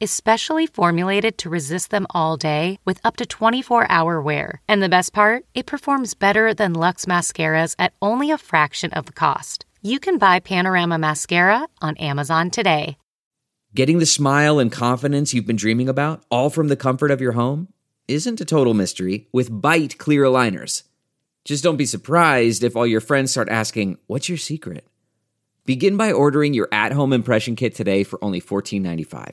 is specially formulated to resist them all day with up to 24 hour wear. And the best part, it performs better than Luxe mascaras at only a fraction of the cost. You can buy Panorama Mascara on Amazon today. Getting the smile and confidence you've been dreaming about, all from the comfort of your home, isn't a total mystery with Byte Clear Aligners. Just don't be surprised if all your friends start asking, What's your secret? Begin by ordering your at home impression kit today for only $14.95.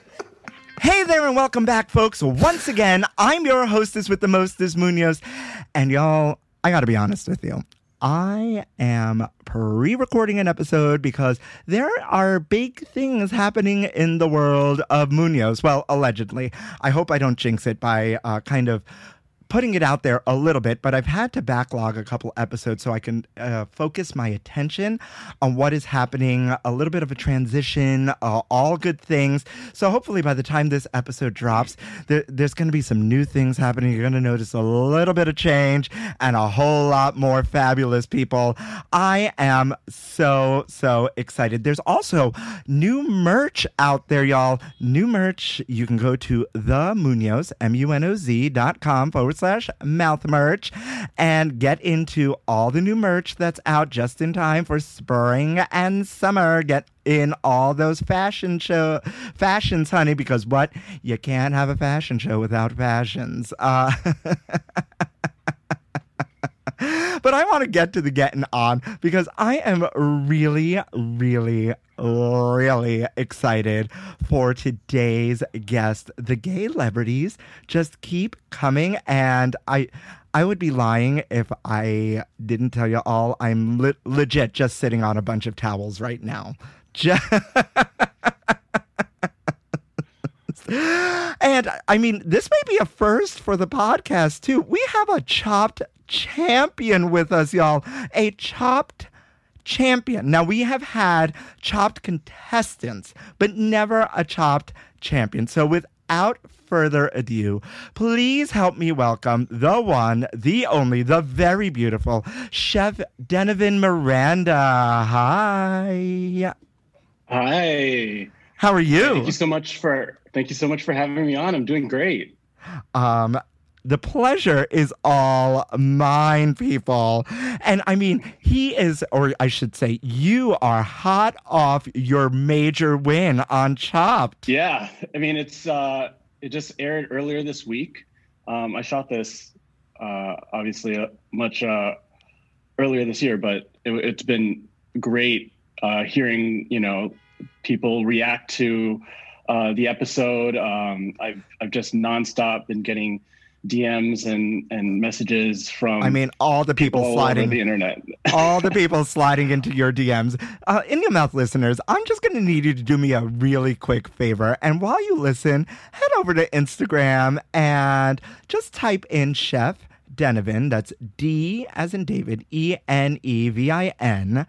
Hey there and welcome back, folks. Once again, I'm your hostess with the mostest, Munoz. And y'all, I gotta be honest with you. I am pre recording an episode because there are big things happening in the world of Munoz. Well, allegedly. I hope I don't jinx it by uh, kind of putting it out there a little bit, but I've had to backlog a couple episodes so I can uh, focus my attention on what is happening, a little bit of a transition, uh, all good things. So hopefully by the time this episode drops, there, there's going to be some new things happening. You're going to notice a little bit of change and a whole lot more fabulous people. I am so, so excited. There's also new merch out there, y'all. New merch. You can go to the Munoz, M-U-N-O-Z dot com forward slash mouth merch and get into all the new merch that's out just in time for spring and summer. Get in all those fashion show fashions, honey, because what? You can't have a fashion show without fashions. Uh, but I want to get to the getting on because I am really, really, really excited for today's guest. The gay celebrities just keep coming, and I. I would be lying if I didn't tell you all. I'm le- legit just sitting on a bunch of towels right now. Just and I mean, this may be a first for the podcast too. We have a chopped champion with us, y'all. A chopped champion. Now, we have had chopped contestants, but never a chopped champion. So, without further ado, please help me welcome the one, the only, the very beautiful Chef Denevin Miranda. Hi. Hi. How are you? Thank you so much for thank you so much for having me on. I'm doing great. Um, the pleasure is all mine, people. And I mean, he is, or I should say, you are hot off your major win on Chopped. Yeah. I mean, it's uh it just aired earlier this week. Um, I shot this uh, obviously uh, much uh, earlier this year, but it, it's been great uh, hearing you know people react to uh, the episode. Um, I've I've just nonstop been getting DMs and and messages from. I mean, all the people, all sliding the internet. all the people sliding into your DMs. Uh, in your mouth listeners, I'm just going to need you to do me a really quick favor. And while you listen, head over to Instagram and just type in Chef Denevin. That's D as in David, E N E V I N.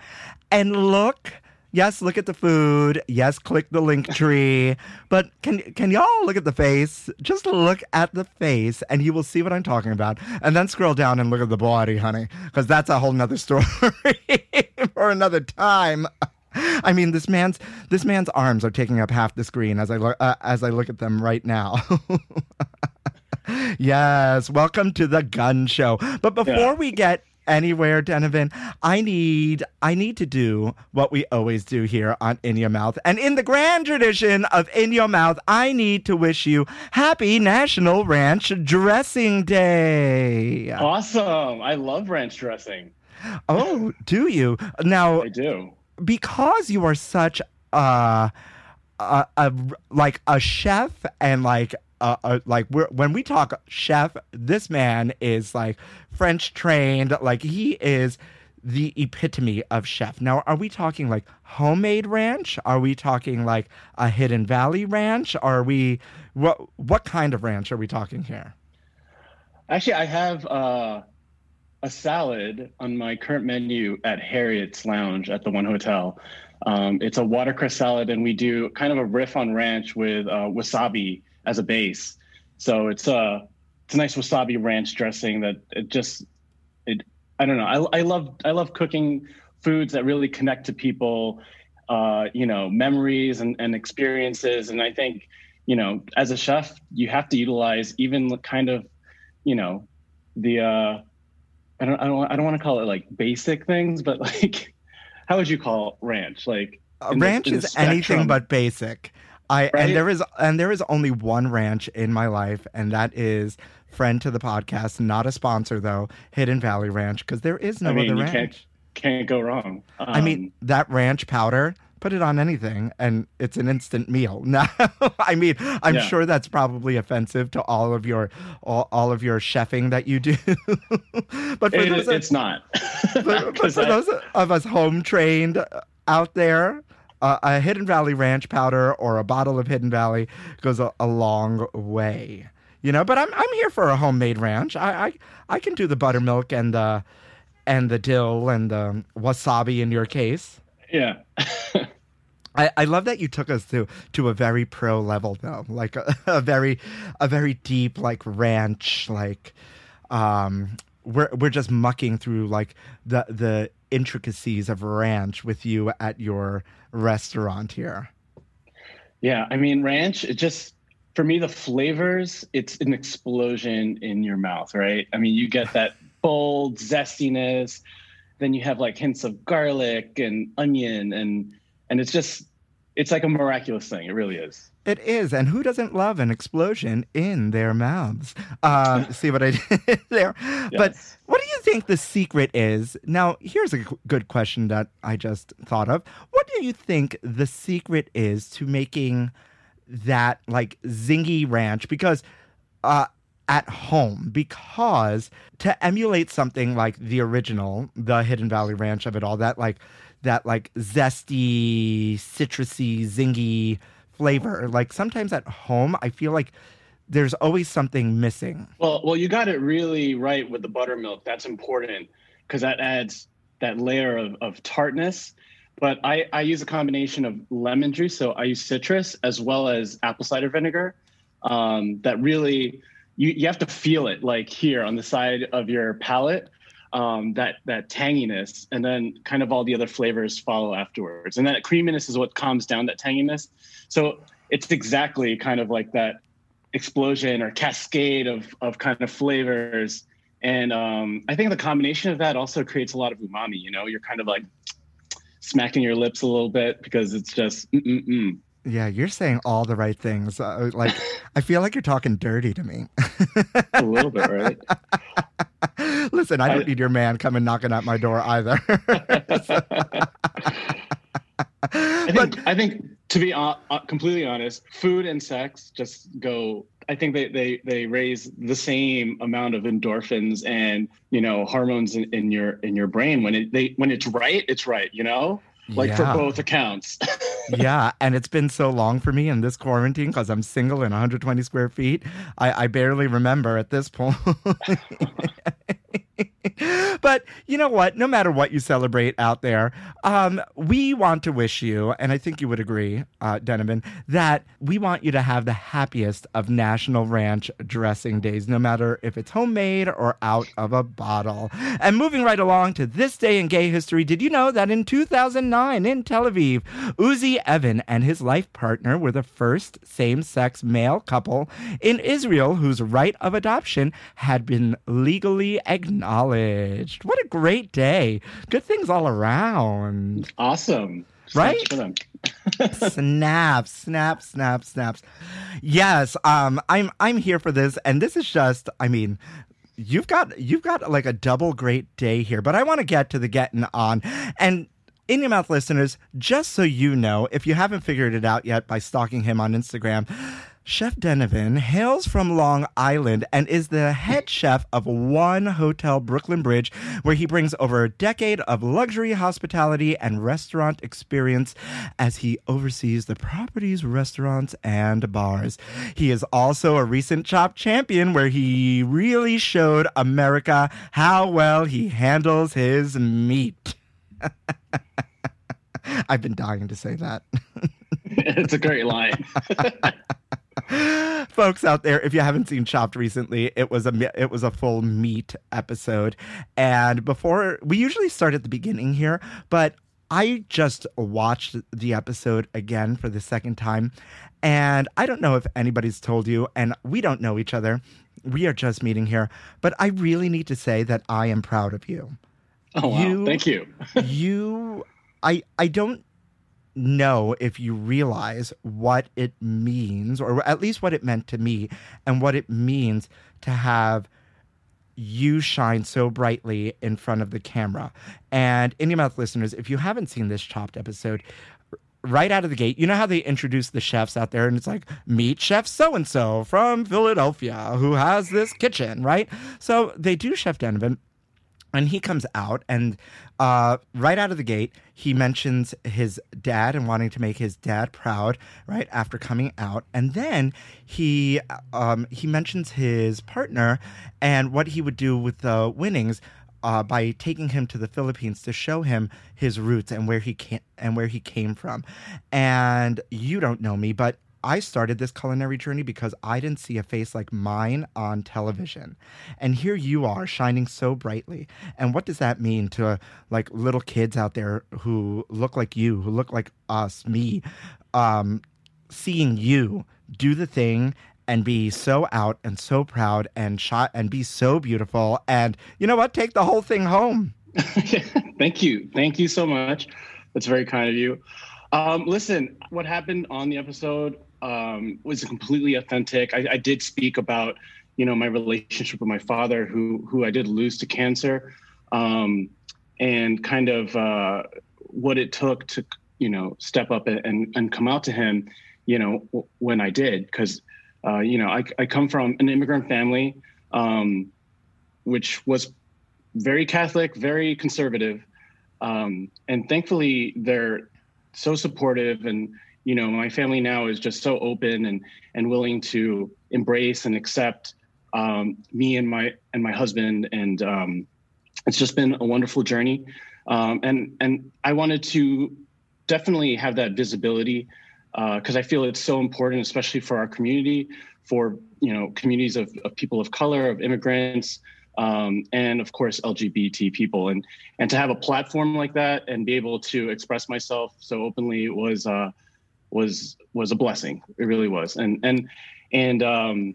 And look yes, look at the food. Yes, click the link tree. but can can y'all look at the face? Just look at the face, and you will see what I'm talking about. And then scroll down and look at the body, honey, because that's a whole nother story for another time. I mean, this man's this man's arms are taking up half the screen as I look uh, as I look at them right now. yes, welcome to the gun show. But before Yeah. we get anywhere, Denevin. I need I need to do what we always do here on In Your Mouth. And in the grand tradition of In Your Mouth, I need to wish you happy National Ranch Dressing Day. Awesome. I love ranch dressing. Oh, do you? Now I do. because you are such a, a, a like a chef and like a, a, like we're, when we talk chef, this man is like French trained. Like he is the epitome of chef. Now, are we talking like homemade ranch? Are we talking like a Hidden Valley ranch? Are we what what kind of ranch are we talking here? Actually, I have uh, a salad on my current menu at Harriet's Lounge at the One Hotel. Um, it's a watercress salad, and we do kind of a riff on ranch with uh, wasabi as a base. So it's a it's a nice wasabi ranch dressing that it just it I don't know I, I love I love cooking foods that really connect to people, uh, you know, memories and, and experiences, and I think you know as a chef you have to utilize even kind of you know the uh i don't i don't, I don't want to call it like basic things but like how would you call ranch like Uh, ranch the is anything but basic. I Right? and there is and there is only one ranch in my life, and that is friend to the podcast, not a sponsor though, Hidden Valley Ranch, because there is no I mean, other you ranch. can't can't go wrong I mean, Um, that ranch powder, put it on anything, and it's an instant meal. Now, I mean, I'm Yeah. sure that's probably offensive to all of your all, all of your chefing that you do. but for it- those, of- it's not but, but for I- those of us home trained out there, uh, a Hidden Valley Ranch powder or a bottle of Hidden Valley goes a, a long way. You know, but I'm I'm here for a homemade ranch. I, I I can do the buttermilk and the and the dill and the wasabi in your case. yeah I, I love that you took us to to a very pro level though, like a, a very a very deep like ranch like um we're we're just mucking through like the the intricacies of ranch with you at your restaurant here. Yeah, I mean, ranch, it just, for me, the flavors, it's an explosion in your mouth, right? I mean, you get that bold zestiness, then you have like hints of garlic and onion, and and it's just, it's like a miraculous thing. It really is. It is, and who doesn't love an explosion in their mouths? Um, see what I did there? But what do you think the secret is? Now, here's a good question that I just thought of. What do you think the secret is to making that like zingy ranch? Because uh, at home, because to emulate something like the original, the Hidden Valley Ranch of it all, that like that like zesty, citrusy, zingy flavor. Like sometimes at home, I feel like there's always something missing. Well, well, you got it really right with the buttermilk. That's important because that adds that layer of, of tartness. But I, I use a combination of lemon juice, so I use citrus as well as apple cider vinegar. Um, that really, you, you have to feel it like here on the side of your palate, um, that that tanginess, and then kind of all the other flavors follow afterwards. And that creaminess is what calms down that tanginess. So it's exactly kind of like that explosion or cascade of of kind of flavors and um, i think the combination of that also creates a lot of umami you know you're kind of like smacking your lips a little bit because it's just mm-mm-mm. Yeah, you're saying all the right things. Uh, like, I feel like you're talking dirty to me. a little bit right Listen, I don't I- need your man coming knocking at my door either. I but think, I think to be uh, completely honest, food and sex just go. I think they, they they raise the same amount of endorphins and you know hormones in, in your in your brain when it they when it's right, it's right. You know, like for both accounts. yeah, and it's been so long for me in this quarantine because I'm single and 120 square feet. I, I barely remember at this point. but you know what? No matter what you celebrate out there, um, we want to wish you, and I think you would agree, uh, Donovan, that we want you to have the happiest of National Ranch dressing days, no matter if it's homemade or out of a bottle. And moving right along to this day in gay history, did you know that in 2009 in Tel Aviv, Uzi Even and his life partner were the first same sex male couple in Israel whose right of adoption had been legally acknowledged? What a great day. Good things all around. Awesome. Right? snap, snap, them. snaps, snaps, snaps, snaps. Yes, um, I'm I'm here for this, and this is just, I mean, you've got you've got like a double great day here, but I want to get to the getting on. And in your mouth listeners, just so you know, if you haven't figured it out yet by stalking him on Instagram, Chef Denevin hails from Long Island and is the head chef of One Hotel Brooklyn Bridge, where he brings over a decade of luxury hospitality and restaurant experience as he oversees the property's restaurants and bars. He is also a recent Chopped champion, where he really showed America how well he handles his meat. I've been dying to say that. it's a great line. folks out there if you haven't seen chopped recently it was a it was a full meat episode. And before we usually start at the beginning here but i just watched the episode again for the second time. And i don't know if anybody's told you and we don't know each other. We are just meeting here. But i really need to say that i am proud of you. Oh wow! You- Thank you. you i i don't know if you realize what it means or at least what it meant to me and what it means to have you shine so brightly in front of the camera. And in your mouth listeners if you haven't seen this chopped episode right out of the gate you know how they introduce the chefs out there and it's like meet chef so and so from philadelphia who has this kitchen right? So they do chef donovan and he comes out and uh, right out of the gate he mentions his dad and wanting to make his dad proud right after coming out and then he um, he mentions his partner and what he would do with the winnings uh, by taking him to the Philippines to show him his roots and where he came and where he came from. And you don't know me, but I started this culinary journey because I didn't see a face like mine on television. And here you are shining so brightly. And what does that mean to uh, like little kids out there who look like you, who look like us, me, um, seeing you do the thing and be so out and so proud and shot and be so beautiful and you know what take the whole thing home Thank you. Thank you so much. That's very kind of you. Um, listen, what happened on the episode um, was completely authentic. I, I did speak about, you know, my relationship with my father, who who I did lose to cancer, um, and kind of uh, what it took to, you know, step up and and come out to him, you know, when I did, because, uh, you know, I, I come from an immigrant family, um, which was very Catholic, very conservative, um, and thankfully they're so supportive. And you know, my family now is just so open and and willing to embrace and accept um, me and my and my husband. And um, it's just been a wonderful journey. Um, and and I wanted to definitely have that visibility because I feel it's so important, especially for our community, for you know communities of, of people of color, of immigrants, um, and of course LGBT people, and and to have a platform like that and be able to express myself so openly was uh, was was a blessing. It really was, and and and um,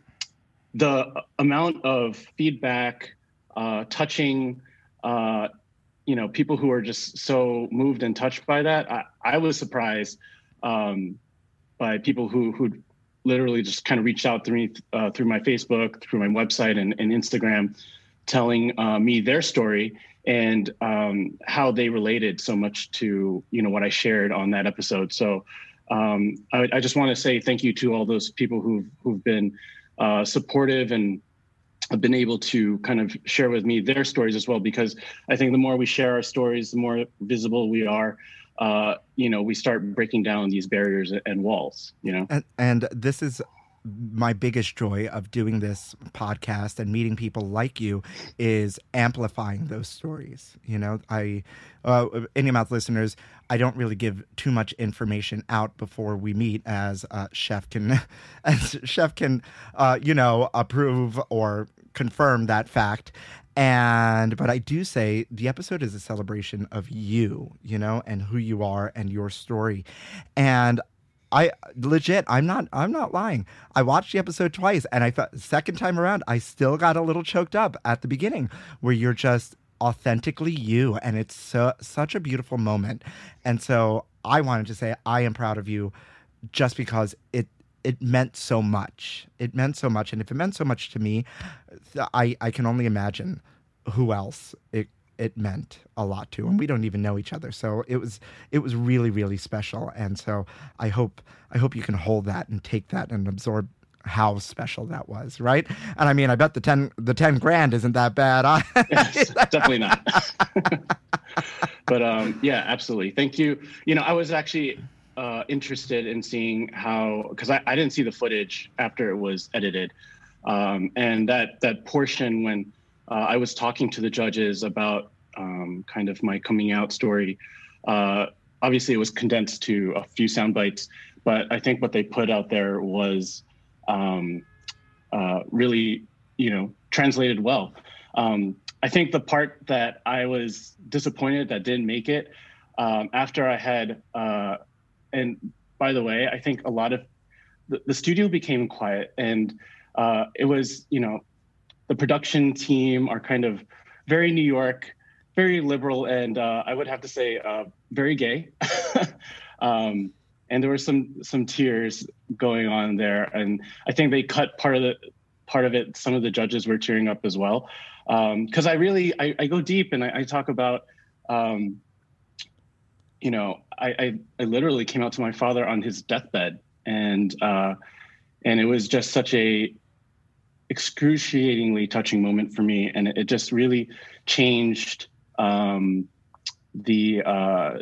the amount of feedback, uh, touching. Uh, you know, people who are just so moved and touched by that. I, I was surprised um, by people who who literally just kind of reached out through me uh, through my Facebook, through my website and, and Instagram, telling uh, me their story and um, how they related so much to you know what I shared on that episode. So um, I, I, just want to say thank you to all those people who've who've been uh, supportive and have been able to kind of share with me their stories as well because I think the more we share our stories, the more visible we are. Uh, you know, we start breaking down these barriers and walls. You know, and, and this is my biggest joy of doing this podcast and meeting people like you is amplifying those stories. You know, I, uh, Indie Mouth listeners, I don't really give too much information out before we meet, as uh, Chef can, as Chef can, uh, you know, approve or confirm that fact. And but I do say the episode is a celebration of you, you know, and who you are and your story. And I legit, I'm not, I'm not lying. I watched the episode twice, and I thought second time around, I still got a little choked up at the beginning, where you're just authentically you, and it's so, such a beautiful moment. And so I wanted to say I am proud of you, just because it it meant so much. It meant so much, and if it meant so much to me, I I can only imagine who else it it meant a lot to and we don't even know each other. So it was it was really really special. And so i hope i hope you can hold that and take that and absorb how special that was right? And i mean i bet the 10 the 10 grand isn't that bad yes, definitely not. But um yeah absolutely. Thank you. You know i was actually uh, interested in seeing how because I, I didn't see the footage after it was edited. Um, and that that portion when uh, I was talking to the judges about um, kind of my coming out story. Uh, obviously, it was condensed to a few sound bites, but I think what they put out there was um, uh, really, you know, translated well. Um, I think the part that I was disappointed that didn't make it um, after I had, uh, and by the way, I think a lot of the, the studio became quiet and uh, it was, you know, the production team are kind of very New York, very liberal, and uh, I would have to say uh, very gay. um, and there were some some tears going on there, and I think they cut part of the part of it. Some of the judges were tearing up as well, because um, I really I, I, go deep and I, I talk about. Um, you know, I, I, I literally came out to my father on his deathbed, and uh, and it was just such a excruciatingly touching moment for me, and it, just really changed um, the uh,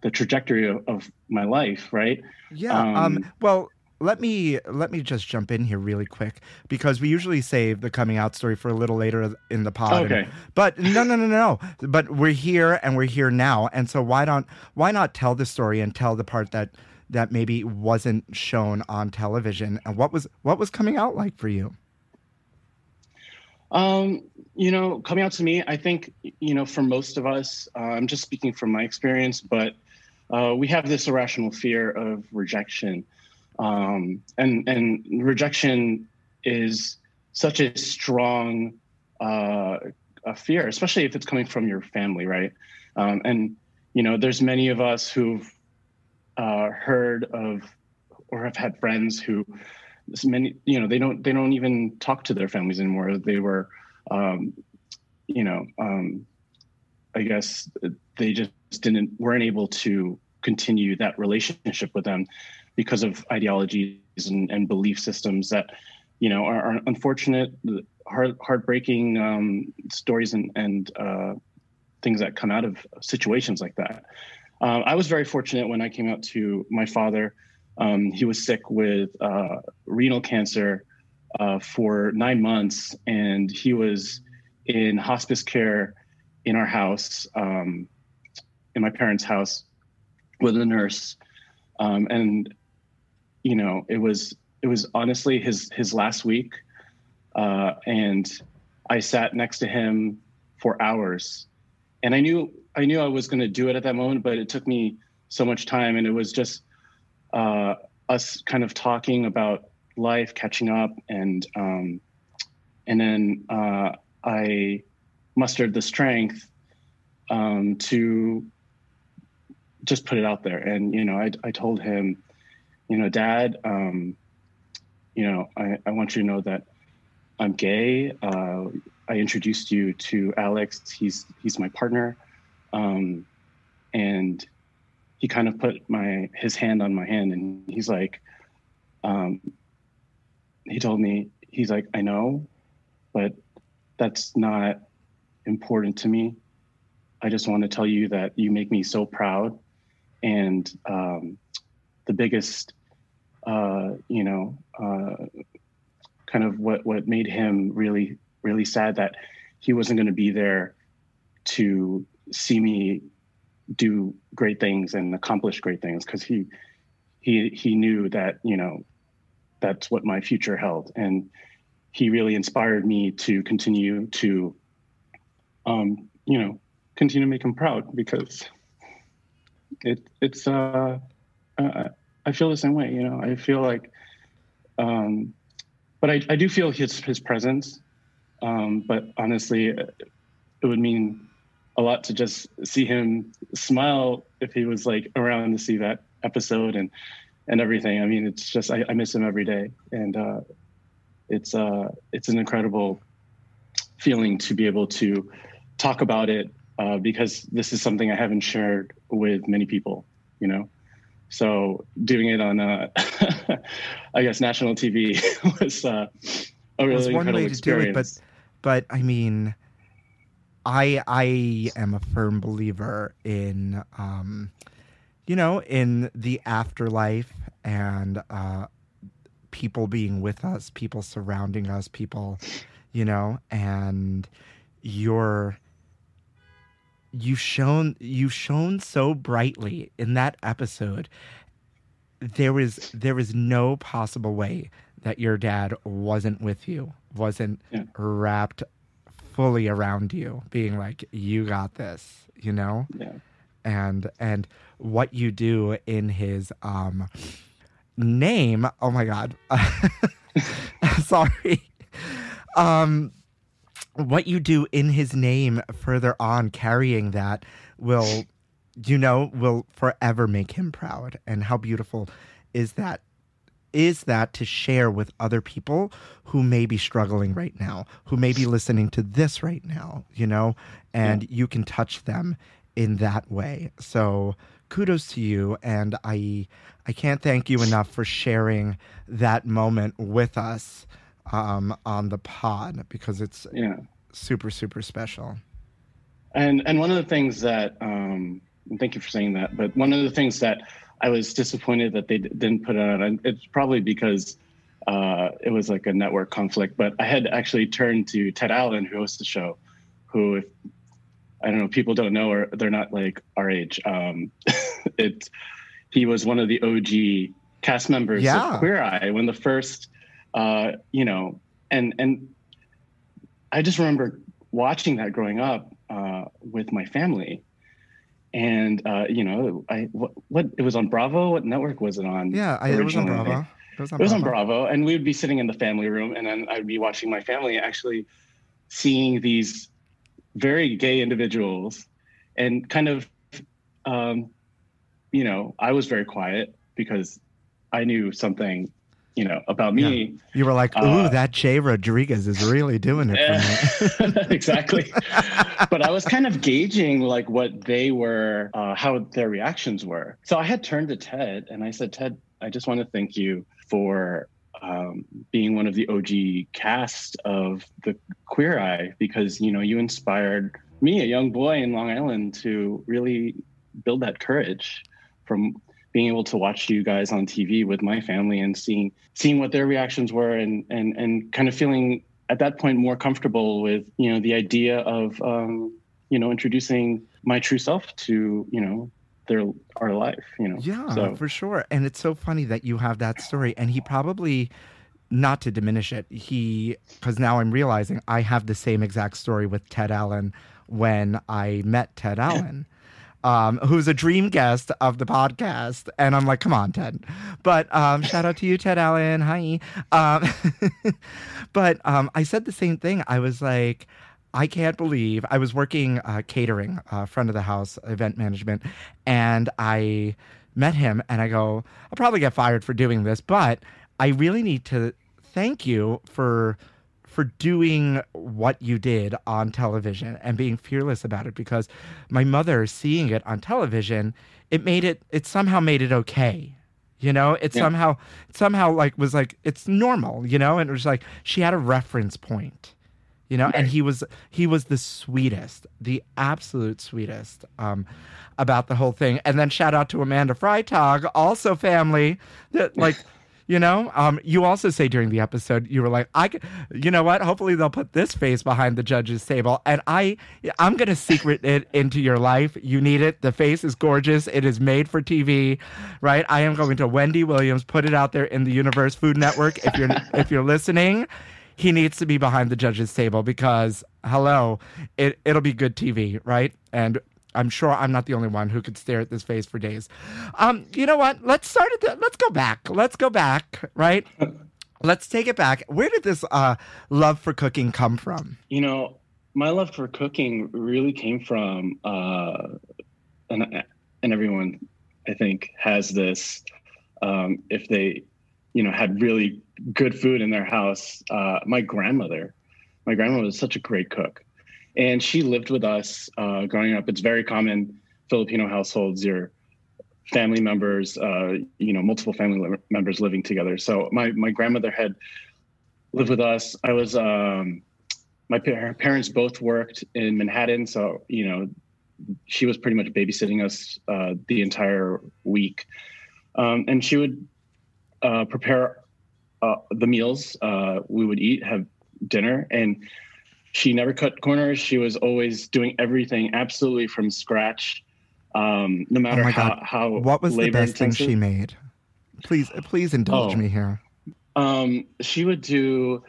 the trajectory of, of, my life. Right? Yeah. Um, um, well, let me let me just jump in here really quick because we usually save the coming out story for a little later in the pod. Okay. And, but no, no, no, no. But we're here and we're here now, and so why don't why not tell the story and tell the part that that maybe wasn't shown on television and what was what was coming out like for you? Um, you know, coming out to me, I think, you know, for most of us, uh, I'm just speaking from my experience, but uh, we have this irrational fear of rejection. Um, and, and rejection is such a strong uh, a fear, especially if it's coming from your family, right? Um, and, you know, there's many of us who've uh, heard of or have had friends who many you know they don't they don't even talk to their families anymore. They were um, you know um, i guess they just didn't weren't able to continue that relationship with them because of ideologies and, and belief systems that you know are, are unfortunate heart, heartbreaking um, stories and, and uh, things that come out of situations like that. Uh, i was very fortunate when i came out to my father um, he was sick with uh, renal cancer uh, for nine months, and he was in hospice care in our house, um, in my parents' house, with a nurse. Um, and you know, it was it was honestly his his last week, uh, and I sat next to him for hours, and I knew I knew I was going to do it at that moment, but it took me so much time, and it was just uh, us kind of talking about life, catching up, and um, and then uh, I mustered the strength um, to just put it out there. And you know, I, I told him, you know, Dad, um, you know, I, I want you to know that I'm gay. Uh, I introduced you to Alex. He's he's my partner, um, and he kind of put my his hand on my hand and he's like um, he told me he's like i know but that's not important to me. I just want to tell you that you make me so proud and um, the biggest uh, you know, uh, kind of what what made him really really sad that he wasn't going to be there to see me do great things and accomplish great things because he he he knew that you know that's what my future held. And he really inspired me to continue to um you know continue to make him proud because it it's uh, uh i feel the same way you know i feel like um but i i do feel his his presence. Um but honestly it would mean a lot to just see him smile if he was like around to see that episode and and everything. I mean, it's just I, I miss him every day, and uh, it's uh it's an incredible feeling to be able to talk about it uh, because this is something I haven't shared with many people. You know, so doing it on uh, I guess national TV was uh, a really one incredible way to do it, but but I mean, I I am a firm believer in um, you know, in the afterlife and uh, people being with us, people surrounding us, people, you know, and you're you've shown you've shown so brightly in that episode there is there is no possible way that your dad wasn't with you wasn't Yeah. wrapped fully around you being like you got this you know? Yeah. and and what you do in his um name oh my god. Sorry. Um what you do in his name further on carrying that will you know will forever make him proud. And how beautiful is that is that to share with other people who may be struggling right now who may be listening to this right now you know and you can touch them in that way so kudos to you and i i can't thank you enough for sharing that moment with us um, on the pod because it's Yeah. super super special. And and one of the things that um, and thank you for saying that, but one of the things that I was disappointed that they d- didn't put it on, and it's probably because uh, it was like a network conflict. But I had actually turned to Ted Allen, who hosts the show, who if I don't know, people don't know or they're not like our age. Um, it he was one of the OG cast members Yeah. of Queer Eye when the first, uh, you know, and and I just remember watching that growing up uh, with my family, and uh, you know, I what, what it was on Bravo. What network was it on? Yeah, I, it was on originally? Bravo. It was on It was on Bravo. Bravo, and we would be sitting in the family room, and then I'd be watching my family actually seeing these very gay individuals, and kind of, um, you know, I was very quiet because I knew something, you know, about me. You were like, "Ooh, Uh, that Jay Rodriguez is really doing it for me." exactly. but I was kind of gauging like what they were, uh, how their reactions were. So I had turned to Ted and I said, Ted, I just want to thank you for um, being one of the OG cast of the Queer Eye because you know you inspired me, a young boy in Long Island, to really build that courage from being able to watch you guys on TV with my family and seeing seeing what their reactions were and and and kind of feeling at that point more comfortable with you know the idea of um, you know introducing my true self to you know their our life you know Yeah, so for sure. And it's so funny that you have that story. And he probably, not to diminish it, he, because now I'm realizing I have the same exact story with Ted Allen when I met Ted Allen. Um, who's a dream guest of the podcast, and I'm like, "Come on, Ted!" But um, shout out to you, Ted Allen. Hi. Um, but um, I said the same thing. I was like, I can't believe I was working uh, catering, uh, front of the house event management, and I met him and I go, I'll probably get fired for doing this, but I really need to thank you for for doing what you did on television and being fearless about it because my mother seeing it on television, it made it it somehow made it okay. You know, it Yeah. somehow somehow like was like it's normal, you know, and it was like she had a reference point you know and he was he was the sweetest the absolute sweetest um about the whole thing and then shout out to amanda freitag also family that like You know, um, you also say during the episode, you were like, I, you know what? Hopefully they'll put this face behind the judge's table. And I, I'm to secret it into your life. You need it. The face is gorgeous. It is made for TV, right? I am going to Wendy Williams, put it out there in the universe Food Network. If you're, if you're listening, he needs to be behind the judge's table because hello, it, it'll be good TV, right? And I'm sure I'm not the only one who could stare at this face for days. Um, you know what? Let's start at the, let's go back. Let's go back, right? let's take it back. Where did this uh, love for cooking come from? You know, my love for cooking really came from, uh, and and everyone, I think, has this. Um, if they, you know, had really good food in their house, uh, my grandmother, my grandmother was such a great cook, and she lived with us uh, growing up. It's very common Filipino households. Your family members, uh, you know, multiple family members living together. So my my grandmother had lived with us. I was um, my par- parents both worked in Manhattan, so you know, she was pretty much babysitting us uh, the entire week, um, and she would uh, prepare uh, the meals uh, we would eat, have dinner, and she never cut corners. She was always doing everything absolutely from scratch, um, no matter Oh how God. how What was the best thing she made? Please, please indulge Oh. me here. Um, she would do,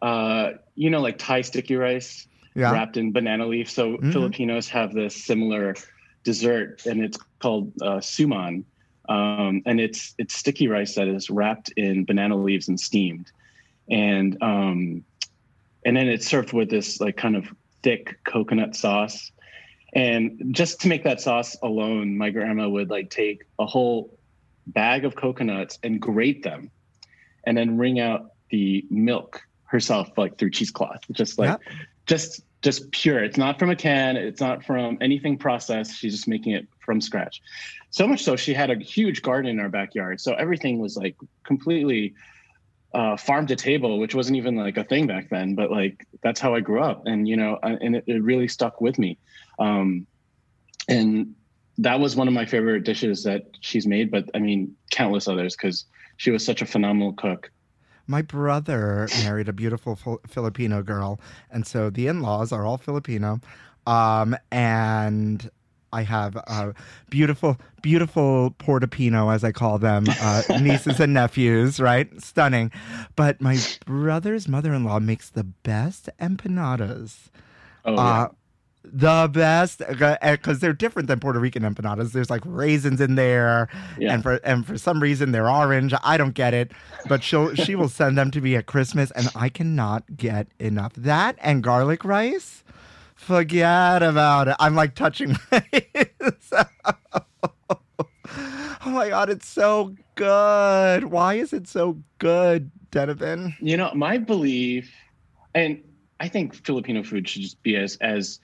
uh, you know, like Thai sticky rice Yeah. wrapped in banana leaf. So Mhm. Filipinos have this similar dessert, and it's called uh, suman, um, and it's it's sticky rice that is wrapped in banana leaves and steamed, and um, and then it's served with this like kind of thick coconut sauce. And just to make that sauce alone, my grandma would like take a whole bag of coconuts and grate them and then wring out the milk herself like through cheesecloth just like just just pure. It's not from a can. It's not from anything processed. She's just making it from scratch. So much so she had a huge garden in our backyard. So everything was like completely uh, farm to table which wasn't even like a thing back then but like that's how i grew up. And you know I- and it, it really stuck with me. Um, and that was one of my favorite dishes that she's made but i mean countless others because she was such a phenomenal cook. My brother married a beautiful Fil- Filipino girl, and so the in-laws are all Filipino. Um, and I have uh, beautiful, beautiful Portopino, as I call them, uh, nieces and nephews, right? Stunning. But my brother's mother-in-law makes the best empanadas. oh yeah. Uh, the best because they're different than Puerto Rican empanadas. There's like raisins in there, Yeah. and for and for some reason they're orange. I don't get it, but she'll she will send them to me at Christmas, and I cannot get enough that and garlic rice. Forget about it. I'm like touching my. oh my god, it's so good. Why is it so good, Donovan? You know, my belief, and I think Filipino food should just be as as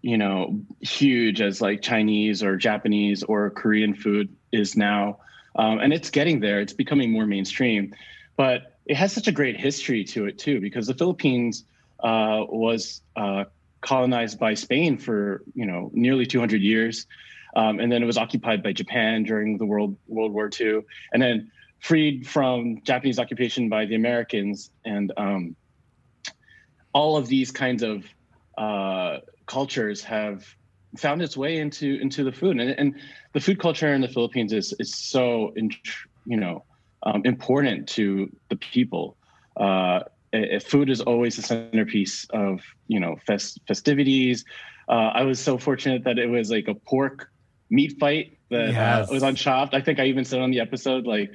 you know huge as like Chinese or Japanese or Korean food is now, um, and it's getting there. It's becoming more mainstream, but it has such a great history to it too, because the Philippines uh, was uh, colonized by Spain for you know nearly 200 years, um, and then it was occupied by Japan during the World World War II, and then freed from Japanese occupation by the Americans, and um, all of these kinds of uh, cultures have found its way into into the food, and, and the food culture in the Philippines is is so you know um, important to the people. Uh, food is always the centerpiece of you know fest- festivities. Uh, I was so fortunate that it was like a pork meat fight that Yes. uh, was on Chopped. I think I even said on the episode like,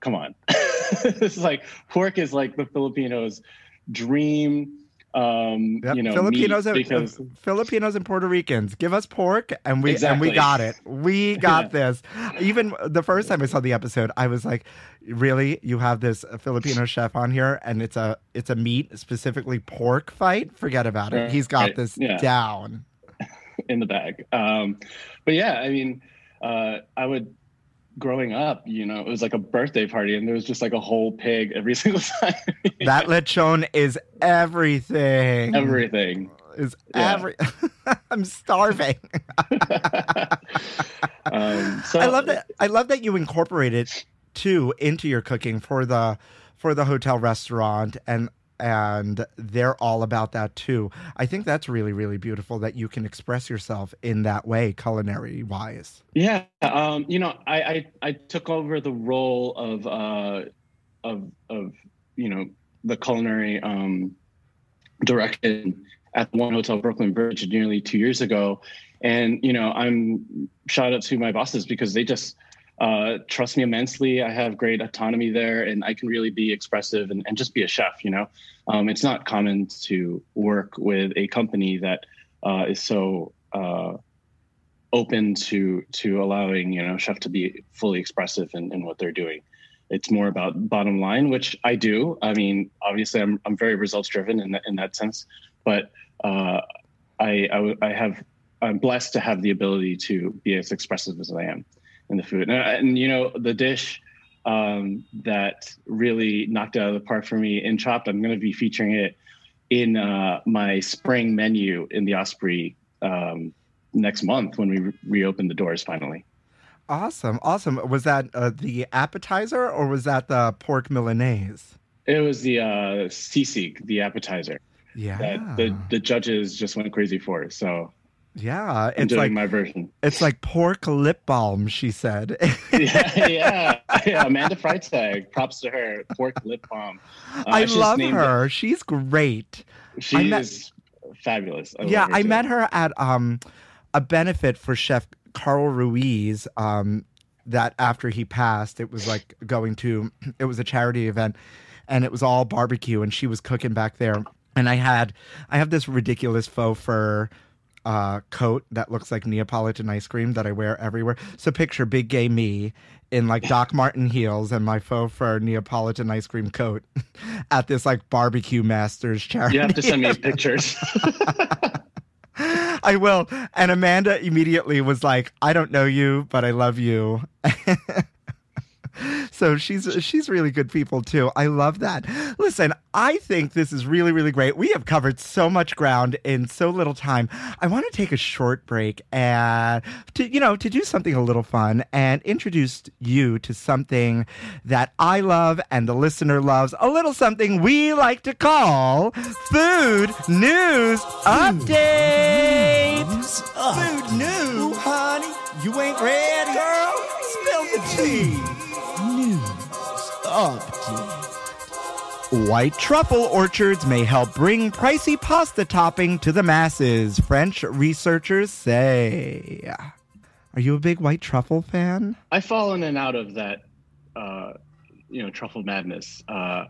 "Come on, this is like pork is like the Filipinos' dream." Um, Yep. you know, Filipinos and because Filipinos and Puerto Ricans. Give us pork and we and we got it. We got Yeah. this. Even the first time I saw the episode, I was like, "Really? You have this Filipino chef on here and it's a it's a meat, specifically pork fight? Forget about it. He's got Right. this Yeah. down." in the bag. Um, but yeah, I mean, uh, I would growing up, you know, it was like a birthday party and there was just like a whole pig every single time. That lechon is everything. Everything. is Yeah. every I'm starving. um, so I love that. I love that you incorporated too into your cooking for the for the hotel restaurant and and they're all about that too. I think that's really really beautiful that you can express yourself in that way culinary wise. Yeah, um, you know, I, I I took over the role of uh, of of you know the culinary um, direction at One Hotel Brooklyn Bridge nearly two years ago, and you know I'm shout out to my bosses because they just uh, trust me immensely. I have great autonomy there, and I can really be expressive and, and just be a chef. You know, um, it's not common to work with a company that uh, is so uh, open to to allowing you know chef to be fully expressive in, in what they're doing. It's more about bottom line, which I do. I mean, obviously, I'm I'm very results driven in that in that sense, but uh, I, I I have I'm blessed to have the ability to be as expressive as I am in the food. And, and you know, the dish um, that really knocked it out of the park for me in Chopped, I'm going to be featuring it in uh, my spring menu in the Osprey um, next month when we re- reopen the doors finally. Awesome, awesome. Was that uh, the appetizer or was that the pork milanese? It was the uh, sisig, the appetizer. Yeah, That the the judges just went crazy for. It, So yeah. I'm It's doing like my version. it's like pork lip balm. She said. yeah, yeah, yeah. Amanda Freitag, props to her. Pork lip balm. Uh, I love her. She's great. It. She I met- is fabulous. I yeah, I too. met her at um a benefit for Chef Carl Ruiz. Um, that after he passed, it was like going to it was a charity event, and it was all barbecue, and she was cooking back there. And I had I have this ridiculous faux fur uh, coat that looks like Neapolitan ice cream that I wear everywhere. So picture big gay me in like Doc Martin heels and my faux fur Neapolitan ice cream coat at this like barbecue masters charity. You have to send me pictures. I will. And Amanda immediately was like, I don't know you, but I love you. So she's she's really good people too. I love that. Listen, I think this is really really great. We have covered so much ground in so little time. I want to take a short break and to you know to do something a little fun and introduce you to something that I love and the listener loves. A little something we like to call food news update. Food news, honey. You ain't ready, girl. Spill the tea. White truffle orchards may help bring pricey pasta topping to the masses, French researchers say. Are you a big white truffle fan? I've fallen in and out of that, uh, you know, truffle madness. Uh,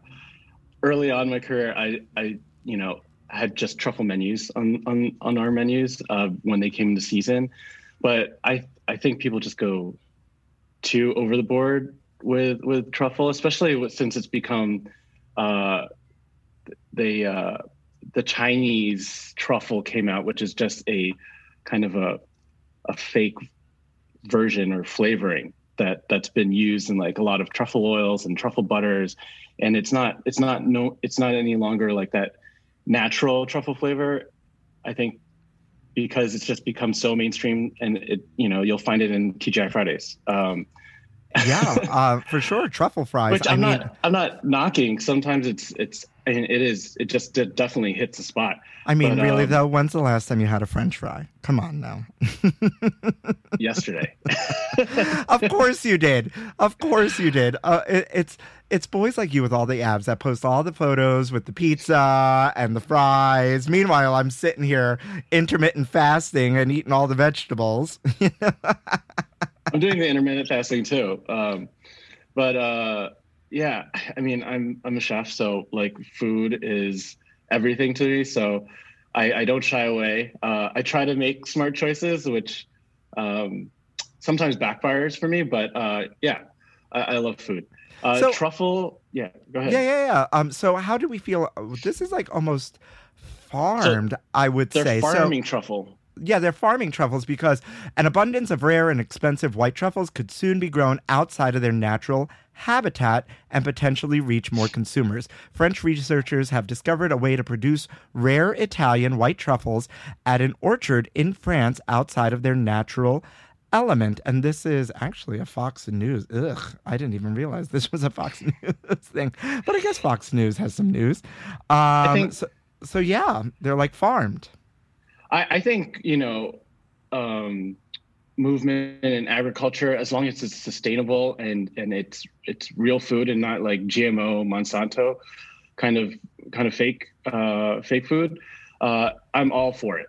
early on my career, I, I, you know, had just truffle menus on on on our menus uh, when they came into season, but I I think people just go too over the board with with truffle, especially since it's become uh, the uh, the Chinese truffle came out, which is just a kind of a a fake version or flavoring that that's been used in like a lot of truffle oils and truffle butters. And it's not it's not no it's not any longer like that natural truffle flavor. I think because it's just become so mainstream and it you know you'll find it in TGI Fridays. Um Yeah, uh, for sure. Truffle fries. which I I'm mean, not I'm not knocking sometimes it's it's and it is it just it definitely hits the spot I mean, but, really um, though. When's the last time you had a French fry? Come on now. yesterday of course you did. Of course you did. Uh, it, it's it's boys like you with all the abs that post all the photos with the pizza and the fries. Meanwhile, I'm sitting here intermittent fasting and eating all the vegetables. I'm doing the intermittent fasting too. Um, but uh, yeah, I mean, I'm I'm a chef, so like food is everything to me. So I, I don't shy away. Uh, I try to make smart choices, which um, sometimes backfires for me. But uh, yeah, I, I love food. Uh, So- truffle, yeah. Go ahead. yeah, yeah, yeah. Um, so how do we feel? This is like almost farmed, I would They're say. farming So truffle. Yeah, they're farming truffles because an abundance of rare and expensive white truffles could soon be grown outside of their natural habitat and potentially reach more consumers. French researchers have discovered a way to produce rare Italian white truffles at an orchard in France outside of their natural Element, and this is actually a Fox News. Ugh, I didn't even realize this was a Fox News thing. But I guess Fox News has some news. Um, I think- so, so yeah, they're like farmed. I, I think you know, um, movement in agriculture, as long as it's sustainable and and it's it's real food and not like GMO Monsanto kind of kind of fake uh, fake food, uh, I'm all for it.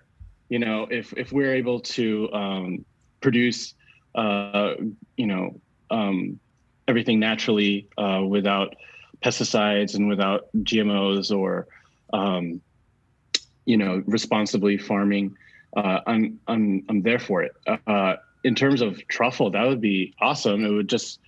You know, if if we're able to um, produce, uh, you know, um, everything naturally uh, without pesticides and without GMOs or um, you know responsibly farming uh, I'm I'm I'm there for it. Uh, in terms of truffle, that would be awesome. It would just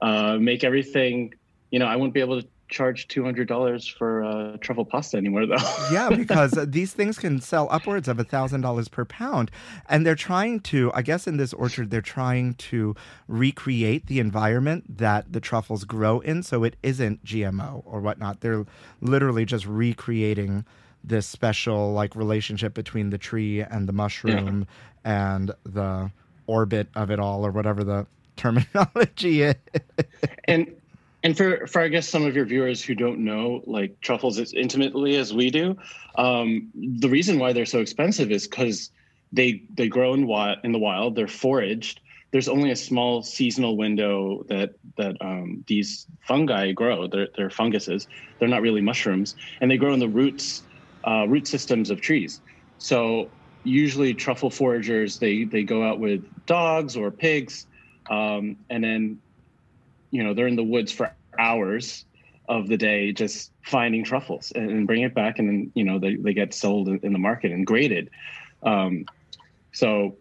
uh, make everything. You know, I wouldn't be able to charge two hundred dollars for uh, truffle pasta anymore, though. yeah, because these things can sell upwards of thousand dollars per pound, and they're trying to. I guess in this orchard, they're trying to recreate the environment that the truffles grow in, so it isn't GMO or whatnot. They're literally just recreating this special like relationship between the tree and the mushroom and the orbit of it all, or whatever the terminology is. and and for for I guess some of your viewers who don't know like truffles as intimately as we do, um, the reason why they're so expensive is because they they grow in wild in the wild. They're foraged. There's only a small seasonal window that that um, these fungi grow. They're they're funguses. They're not really mushrooms, and they grow in the roots uh, root systems of trees. So usually truffle foragers they they go out with dogs or pigs, um, and then you know they're in the woods for hours of the day just finding truffles and, and bring it back and then you know they, they get sold in, the market and graded um, so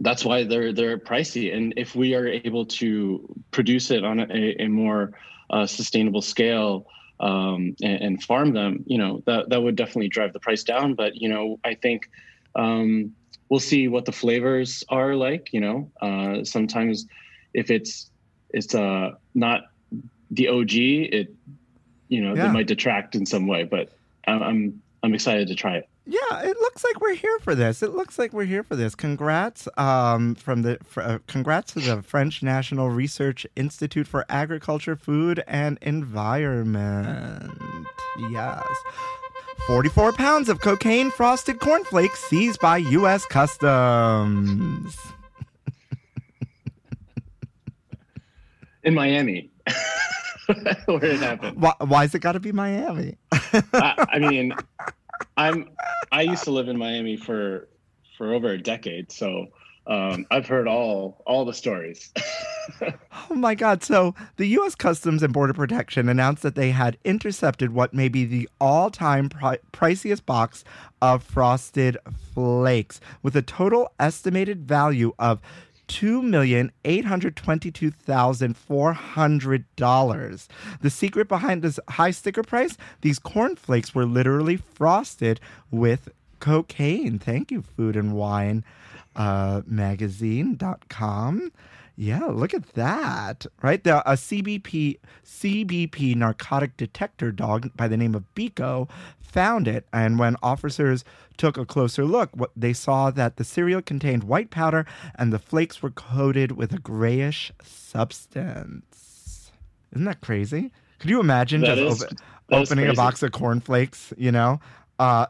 that's why they're they're pricey and if we are able to produce it on a, a more uh, sustainable scale um, and, and farm them you know that that would definitely drive the price down but you know i think um, we'll see what the flavors are like you know uh, sometimes if it's it's uh not the OG, it you know Yeah. they might detract in some way, but I'm I'm, excited to try it. Yeah, it looks like we're here for this. It looks like we're here for this. Congrats um, from the fr- uh, congrats to the French National Research Institute for Agriculture, Food and Environment. Yes. 44 pounds of cocaine frosted cornflakes seized by U.S. Customs. In Miami, where it happened. Why, why's it got to be Miami? I, I mean, I'm I used to live in Miami for for over a decade, so um, I've heard all all the stories. Oh my God. So, the U.S. Customs and Border Protection announced that they had intercepted what may be the all time pri- priciest box of frosted flakes with a total estimated value of $2,822,400. The secret behind this high sticker price? These cornflakes were literally frosted with cocaine. Thank you, Food and Wine uh, Magazine.com. Yeah, look at that. Right? The, a CBP CBP narcotic detector dog by the name of Biko found it and when officers took a closer look, what they saw that the cereal contained white powder and the flakes were coated with a grayish substance. Isn't that crazy? Could you imagine That just is- open- opening a box of cornflakes, you know? Uh,